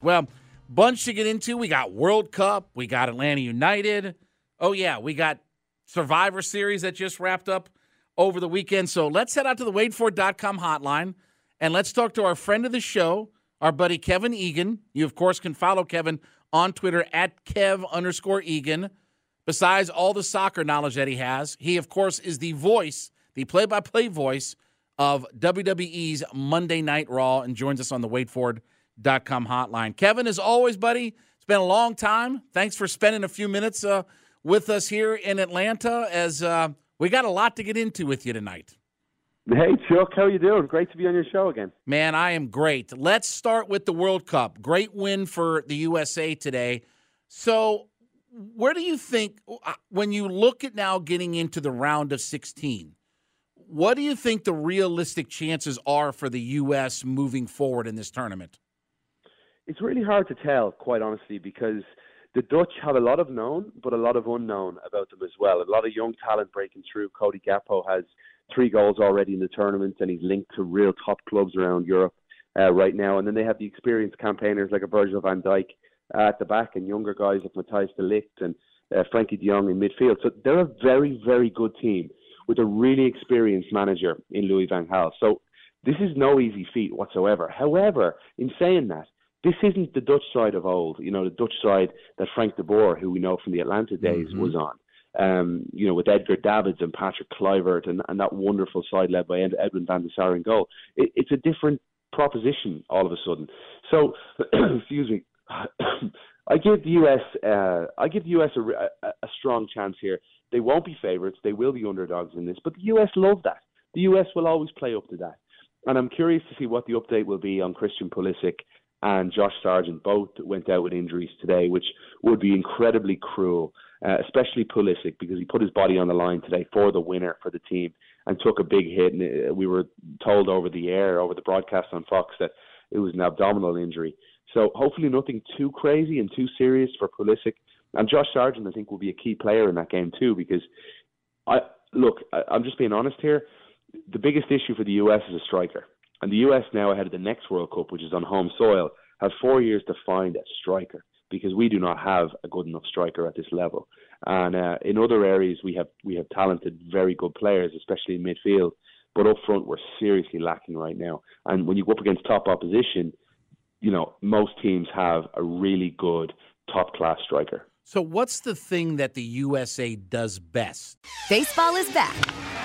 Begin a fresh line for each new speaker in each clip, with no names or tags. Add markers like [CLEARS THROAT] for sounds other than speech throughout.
Well, bunch to get into. We got World Cup, we got Atlanta United. Oh yeah, we got Survivor Series that just wrapped up over the weekend. So let's head out to the waitfor.com hotline and let's talk to our friend of the show, our buddy Kevin Egan. You of course can follow Kevin on Twitter at Kev underscore Egan. Besides all the soccer knowledge that he has, he of course is the voice, the play-by-play voice of WWE's Monday Night Raw and joins us on the Wait For It com hotline. Kevin, as always, buddy, it's been a long time. Thanks for spending a few minutes uh, with us here in Atlanta as uh, we got a lot to get into with you tonight.
Hey, Chuck, how you doing? Great to be on your show again.
Man, I am great. Let's start with the World Cup. Great win for the USA today. So, where do you think, uh, when you look at now getting into the round of 16, what do you think the realistic chances are for the U.S. moving forward in this tournament?
It's really hard to tell, quite honestly, because the Dutch have a lot of known, but a lot of unknown about them as well. A lot of young talent breaking through. Cody Gakpo has three goals already in the tournament, and he's linked to real top clubs around Europe uh, right now. And then they have the experienced campaigners like a Virgil van Dijk uh, at the back, and younger guys like Matthijs de Ligt and uh, Frenkie de Jong in midfield. So they're a very, very good team with a really experienced manager in Louis van Gaal. So this is no easy feat whatsoever. However, in saying that, this isn't the Dutch side of old, you know, the Dutch side that Frank de Boer, who we know from the Atlanta days, mm-hmm. was on. Um, you know, with Edgar Davids and Patrick Kluivert and, and that wonderful side led by Edwin van der Sar in goal. It, it's a different proposition all of a sudden. So, [CLEARS THROAT] excuse me, [CLEARS THROAT] I give the US, uh, I give the US a, a, a strong chance here. They won't be favourites. They will be underdogs in this, but the US love that. The US will always play up to that. And I'm curious to see what the update will be on Christian Pulisic and Josh Sargent both went out with injuries today, which would be incredibly cruel, uh, especially Pulisic because he put his body on the line today for the winner for the team and took a big hit. And uh, we were told over the air, over the broadcast on Fox, that it was an abdominal injury. So hopefully nothing too crazy and too serious for Pulisic. And Josh Sargent, I think, will be a key player in that game too because I look. I, I'm just being honest here. The biggest issue for the US is a striker and the US now ahead of the next World Cup, which is on home soil, have four years to find a striker because we do not have a good enough striker at this level. And uh, in other areas, we have we have talented, very good players, especially in midfield. But up front, we're seriously lacking right now. And when you go up against top opposition, you know most teams have a really good top class striker.
So, what's the thing that the USA does best?
Baseball is back,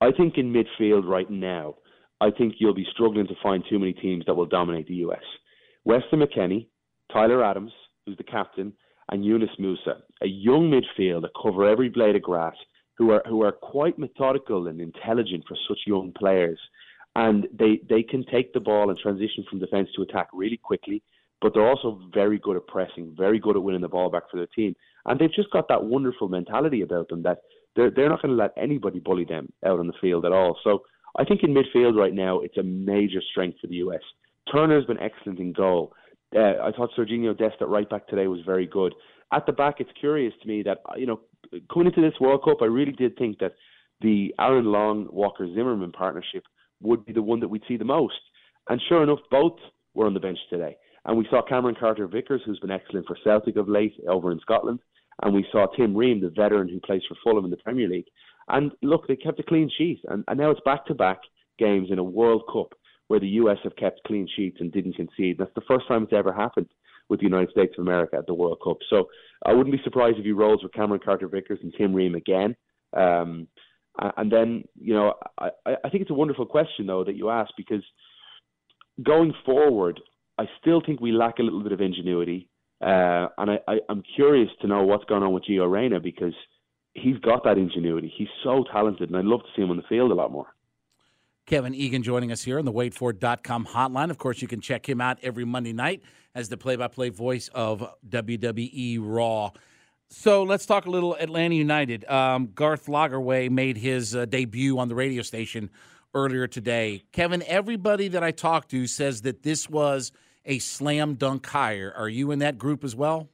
I think in midfield right now, I think you'll be struggling to find too many teams that will dominate the US. Weston McKennie, Tyler Adams, who's the captain, and Yunus Musah, a young midfield that cover every blade of grass, who are who are quite methodical and intelligent for such young players. And they, they can take the ball and transition from defence to attack really quickly but they're also very good at pressing, very good at winning the ball back for their team. And they've just got that wonderful mentality about them that they're they're not going to let anybody bully them out on the field at all. So I think in midfield right now it's a major strength for the US. Turner's been excellent in goal. Uh, I thought Sergiño Dest at right back today was very good. At the back, it's curious to me that you know coming into this World Cup, I really did think that the Aaron Long Walker Zimmerman partnership would be the one that we'd see the most. And sure enough, both were on the bench today. And we saw Cameron Carter Vickers, who's been excellent for Celtic of late over in Scotland. And we saw Tim Ream, the veteran who plays for Fulham in the Premier League. And look, they kept a clean sheet. And, and now it's back to back games in a World Cup where the US have kept clean sheets and didn't concede. That's the first time it's ever happened. with the United States of America at the World Cup. So I wouldn't be surprised if he rolls with Cameron Carter Vickers and Tim Ream again. Um, and then, you know, I, I think it's a wonderful question, though, that you ask because going forward, I still think we lack a little bit of ingenuity. Uh, and I, I, I'm curious to know what's going on with Gio Reyna because he's got that ingenuity. He's so talented, and I'd love to see him on the field a lot more.
Kevin Egan joining us here on the waitfor.com hotline. Of course, you can check him out every Monday night as the play by play voice of WWE Raw. So let's talk a little Atlanta United. Um, Garth Lagerwey made his uh, debut on the radio station earlier today. Kevin, everybody that I talked to says that this was a slam dunk hire. Are you in that group as well?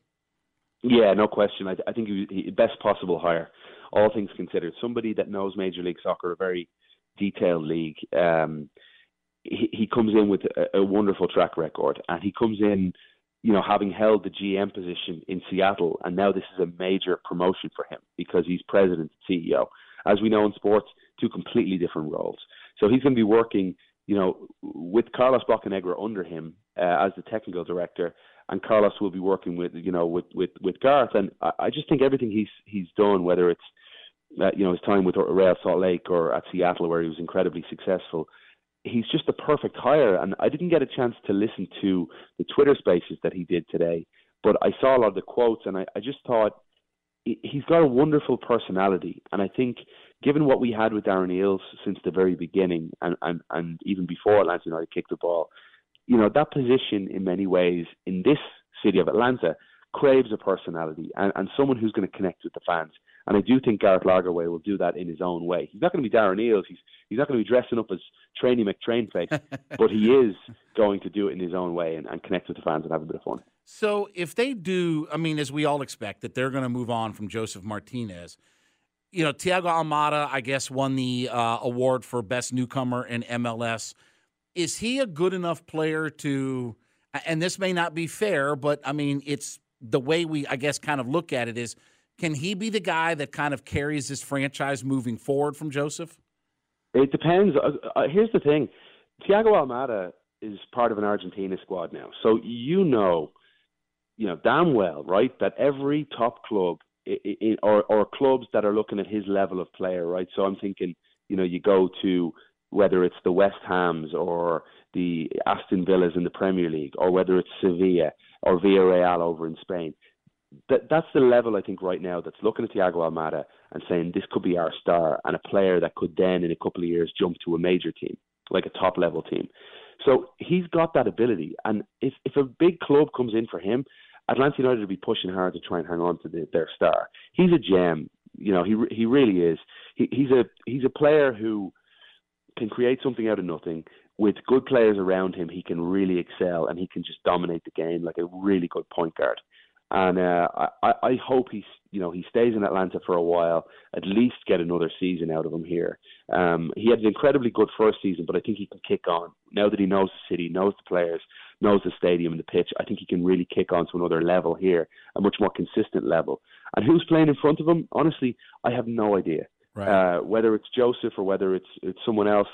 Yeah, no question. I, I think he, he, best possible hire, all things considered. Somebody that knows Major League Soccer, a very detailed league. Um, he, he comes in with a, a wonderful track record, and he comes in you know, having held the GM position in Seattle, and now this is a major promotion for him because he's president and CEO. As we know in sports, two completely different roles. So he's going to be working, you know, with Carlos Bocanegra under him uh, as the technical director, and Carlos will be working with, you know, with with with Garth. And I, I just think everything he's he's done, whether it's uh, you know his time with Real Salt Lake or at Seattle where he was incredibly successful, he's just the perfect hire. And I didn't get a chance to listen to the Twitter spaces that he did today, but I saw a lot of the quotes, and I, I just thought he's got a wonderful personality. And I think, given what we had with Darren Eales since the very beginning, and, and, and even before Atlanta United kicked the ball, you know, that position in many ways in this city of Atlanta craves a personality and, and someone who's going to connect with the fans. And I do think Gareth Lagerwey will do that in his own way. He's not going to be Darren Eales. He's he's not going to be dressing up as Trainee McTrainface, [LAUGHS] but he is going to do it in his own way and, and connect with the fans and have a bit of fun.
So if they do, I mean, as we all expect, that they're going to move on from Josef Martinez. You know, Thiago Almada, I guess, won the uh, award for best newcomer in MLS. Is he a good enough player to? And this may not be fair, but I mean, it's the way we, I guess, kind of look at it is can he be the guy that kind of carries this franchise moving forward from Josef?
It depends. Uh, uh, here's the thing Thiago Almada is part of an Argentina squad now. So you know, you know damn well, right, that every top club or, or clubs that are looking at his level of player, right? So I'm thinking, you know, you go to whether it's the West Hams or the Aston Villas in the Premier League, or whether it's Sevilla or Villarreal over in Spain that that's the level I think right now that's looking at Thiago Almada and saying this could be our star and a player that could then in a couple of years jump to a major team, like a top level team. So he's got that ability, and if if a big club comes in for him, Atlanta United will be pushing hard to try and hang on to the, their star. He's a gem, you know. He he really is. He, he's a he's a player who can create something out of nothing. With good players around him, he can really excel and he can just dominate the game like a really good point guard and uh, I, I hope he's you know he stays in Atlanta for a while, at least get another season out of him here. Um, he had an incredibly good first season, but I think he can kick on now that he knows the city, knows the players, knows the stadium and the pitch. I think he can really kick on to another level here, a much more consistent level. And who's playing in front of him? Honestly, I have no idea. Right. Uh, whether it's Josef or whether it's it's someone else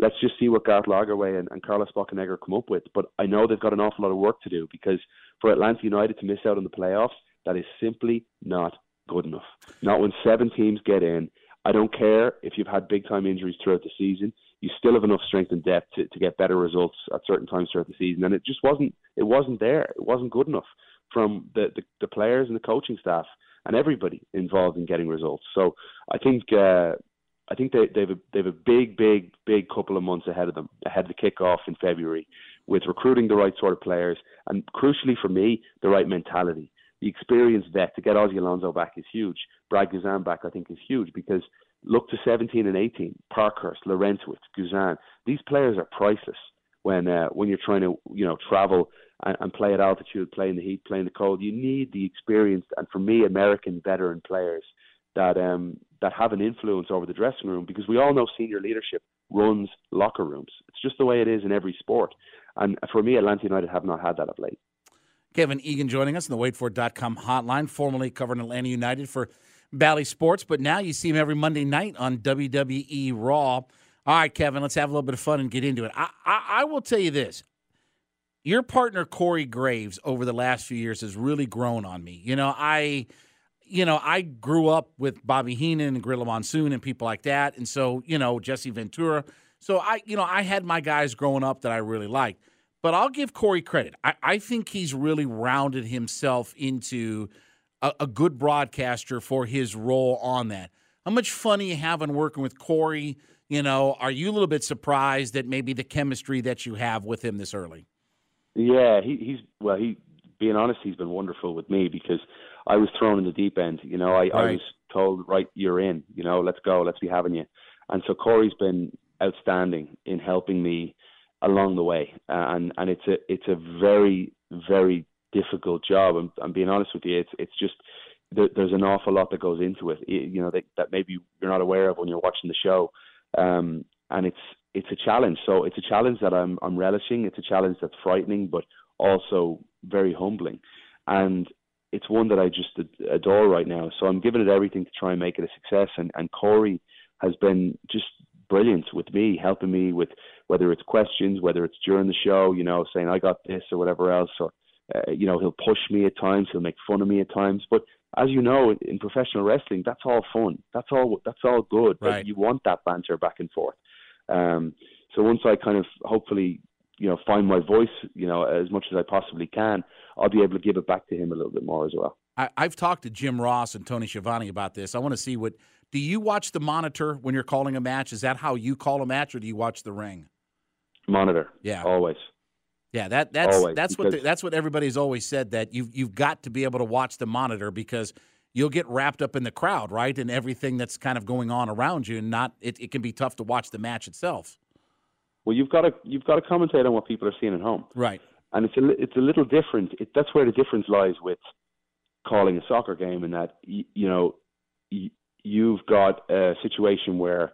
let's just see what Garth Lagerwey and, and Carlos Bocanegra come up with. But I know they've got an awful lot of work to do because for Atlanta United to miss out on the playoffs, that is simply not good enough. Not when seven teams get in. I don't care if you've had big time injuries throughout the season. You still have enough strength and depth to, to get better results at certain times throughout the season, and it just wasn't. It wasn't there. It wasn't good enough from the, the, the players and the coaching staff and everybody involved in getting results. So I think uh, I think they, they've a, they've a big, big, big couple of months ahead of them, ahead of the kickoff in February, with recruiting the right sort of players, and crucially for me, the right mentality. The experienced vet to get Ozzie Alonso back is huge. Brad Guzan back, I think, is huge because look to 17 and 18, Parkhurst, Larentowicz, Guzan. These players are priceless when uh, when you're trying to you know travel and, and play at altitude, play in the heat, play in the cold. You need the experienced and for me, American veteran players that um, that have an influence over the dressing room because we all know senior leadership runs locker rooms. It's just the way it is in every sport. And for me, Atlanta United have not had that of late.
Kevin Egan joining us on the waitfor.com hotline, formerly covering Atlanta United for Bally Sports, but now you see him every Monday night on WWE Raw. All right, Kevin, let's have a little bit of fun and get into it. I, I, I will tell you this. Your partner Corey Graves over the last few years has really grown on me. You know, I you know, I grew up with Bobby Heenan and Gorilla Monsoon and people like that. And so, you know, Jesse Ventura. So I, you know, I had my guys growing up that I really liked. But I'll give Corey credit. I, I think he's really rounded himself into a, a, good broadcaster for his role on that. How much fun are you having working with Corey? You know, are you a little bit surprised that maybe the chemistry that you have with him this early?
Yeah, he, he's well. He, being honest, he's been wonderful with me because I was thrown in the deep end. You know, I, right. I was told, right, you're in. You know, let's go, let's be having you. And so Corey's been outstanding in helping me along the way, and and it's a it's a very very difficult job. I'm, I'm being honest with you. It's it's just there, there's an awful lot that goes into it. You know that that maybe you're not aware of when you're watching the show, um, and it's it's a challenge. So it's a challenge that I'm I'm relishing. It's a challenge that's frightening, but also very humbling, and it's one that I just adore right now. So I'm giving it everything to try and make it a success. And and Corey has been just brilliant with me, helping me with whether it's questions, whether it's during the show, you know, saying I got this or whatever else, or uh, you know, he'll push me at times, he'll make fun of me at times, but as you know, in professional wrestling, that's all fun. That's all. That's all good.
Right.
You want that banter back and forth. Um, so once I kind of hopefully, you know, find my voice, you know, as much as I possibly can, I'll be able to give it back to him a little bit more as well.
I, have talked to Jim Ross and Tony Schiavone about this. I want to see what. Do you watch the monitor when you're calling a match? Is that how you call a match, or do you watch the ring?
Monitor.
Yeah.
Always.
Yeah, that that's
always,
that's what the, that's what everybody's always said that you've you've got to be able to watch the monitor because you'll get wrapped up in the crowd, right, and everything that's kind of going on around you, and not it, it can be tough to watch the match itself.
Well, you've got to you've got to commentate on what people are seeing at home,
right?
and it's a it's a little different. It, that's where the difference lies with calling a soccer game, in that you, you know y- you've got a situation where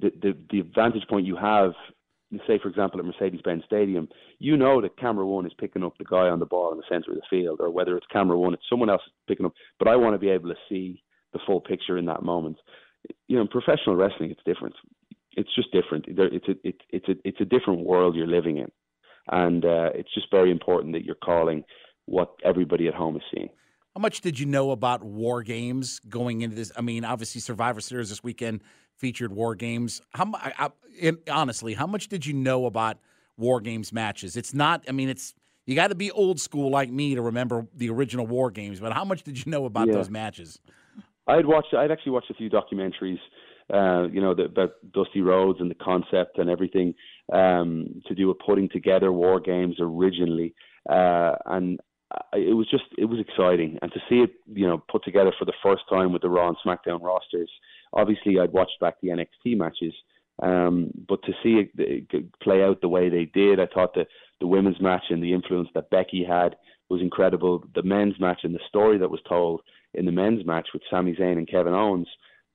the, the the vantage point you have, say for example at Mercedes-Benz Stadium, you know that camera one is picking up the guy on the ball in the center of the field, or whether it's camera one, it's someone else picking up. But I want to be able to see the full picture in that moment. You know, in professional wrestling, it's different. It's just different. It's a it's it's a it's a different world you're living in and uh, it's just very important that you're calling what everybody at home is seeing.
How much did you know about war games going into this? I mean, obviously, Survivor Series this weekend featured war games. How I, I, honestly, how much did you know about war games matches? It's not. I mean, it's you got to be old school like me to remember the original war games. But how much did you know about yeah. those matches?
I'd watched. I'd actually watched a few documentaries uh, you know, the, about Dusty Rhodes and the concept and everything um, to do with putting together war games originally. Uh, and it was just, it was exciting. And to see it, you know, put together for the first time with the Raw and SmackDown rosters. Obviously, I'd watched back the NXT matches, um, but to see it play out the way they did, I thought the the women's match and the influence that Becky had was incredible. The men's match and the story that was told in the men's match with Sami Zayn and Kevin Owens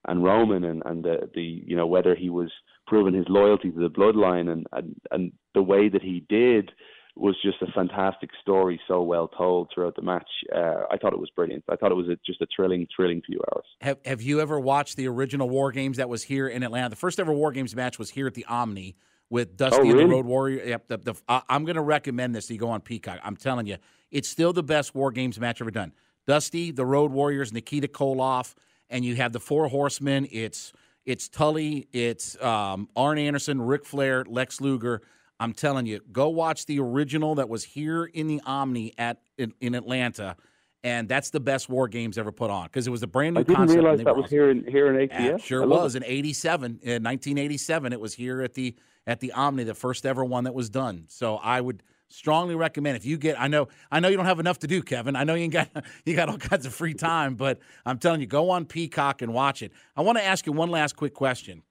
and Roman and and the the you know whether he was proving his loyalty to the bloodline and and and the way that he did was just a fantastic story, so well told throughout the match. Uh, I thought it was brilliant. I thought it was a, just a thrilling, thrilling few hours.
Have Have you ever watched the original War Games that was here in Atlanta? The first ever War Games match was here at the Omni with Dusty
oh, really?
and the Road Warrior. Yep. The, the, uh, I'm going to recommend this. You go on Peacock. I'm telling you, it's still the best War Games match ever done. Dusty, the Road Warriors, Nikita Koloff and you have the four horsemen. It's it's Tully, it's um, Arn Anderson, Ric Flair, Lex Luger. I'm telling you, go watch the original that was here in the Omni at in, in Atlanta, and that's the best War Games ever put on because it was a brand new. I
didn't
concept
realize that was here in here in ATS.
sure was in '87, in 1987. It was here at the at the Omni, the first ever one that was done. So I would strongly recommend if you get I know I know you don't have enough to do, Kevin. I know you got [LAUGHS] you got all kinds of free time, but I'm telling you, go on Peacock and watch it. I want to ask you one last quick question.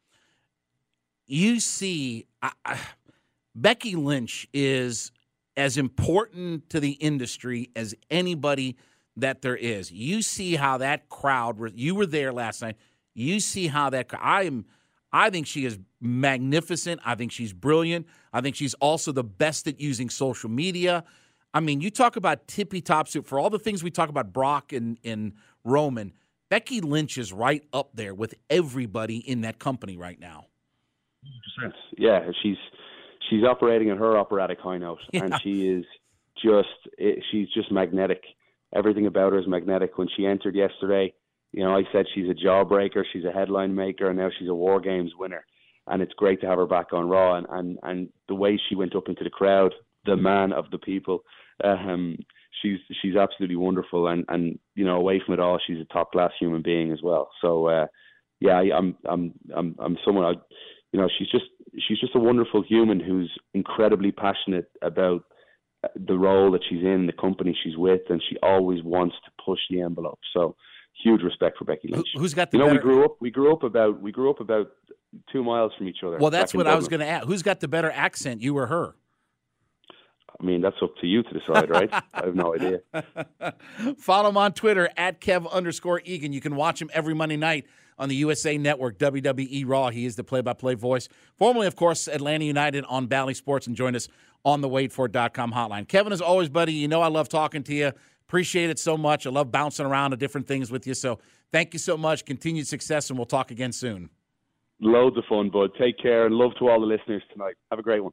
You see, I, I, Becky Lynch is as important to the industry as anybody that there is. You see how that crowd. You were there last night. You see how that. I am I think she is magnificent. I think she's brilliant. I think she's also the best at using social media. I mean, you talk about tippy top suit for all the things we talk about Brock and, and Roman. Becky Lynch is right up there with everybody in that company right now.
Yeah, she's she's operating at her operatic high note,
Yeah.
and she is just it, she's just magnetic. Everything about her is magnetic. When she entered yesterday, you know, I said she's a jawbreaker, she's a headline maker, and now she's a War Games winner. And it's great to have her back on Raw, and and, and the way she went up into the crowd, the man of the people. Um, she's she's absolutely wonderful, and and you know, away from it all, she's a top class human being as well. So. uh yeah, I, I'm I'm I'm I'm someone I, you know, she's just she's just a wonderful human who's incredibly passionate about the role that she's in, the company she's with, and she always wants to push the envelope. So, huge respect for Becky
Who,
Lynch.
who's got the
you know,
better?
we grew up we grew up about we grew up about two miles from each other.
well, that's what I was going to ask. Who's got the better accent, you or her?
I mean, that's up to you to decide, right? [LAUGHS] I have no idea.
Follow him on Twitter at Kev underscore Egan. You can watch him every Monday night on the USA Network, WWE Raw. He is the play by play voice. Formerly, of course, Atlanta United on Bally Sports and join us on the waitfor.com hotline. Kevin, as always, buddy, you know I love talking to you. Appreciate it so much. I love bouncing around to different things with you. So thank you so much. Continued success, and we'll talk again soon.
Loads of fun, bud. Take care and love to all the listeners tonight. Have a great one.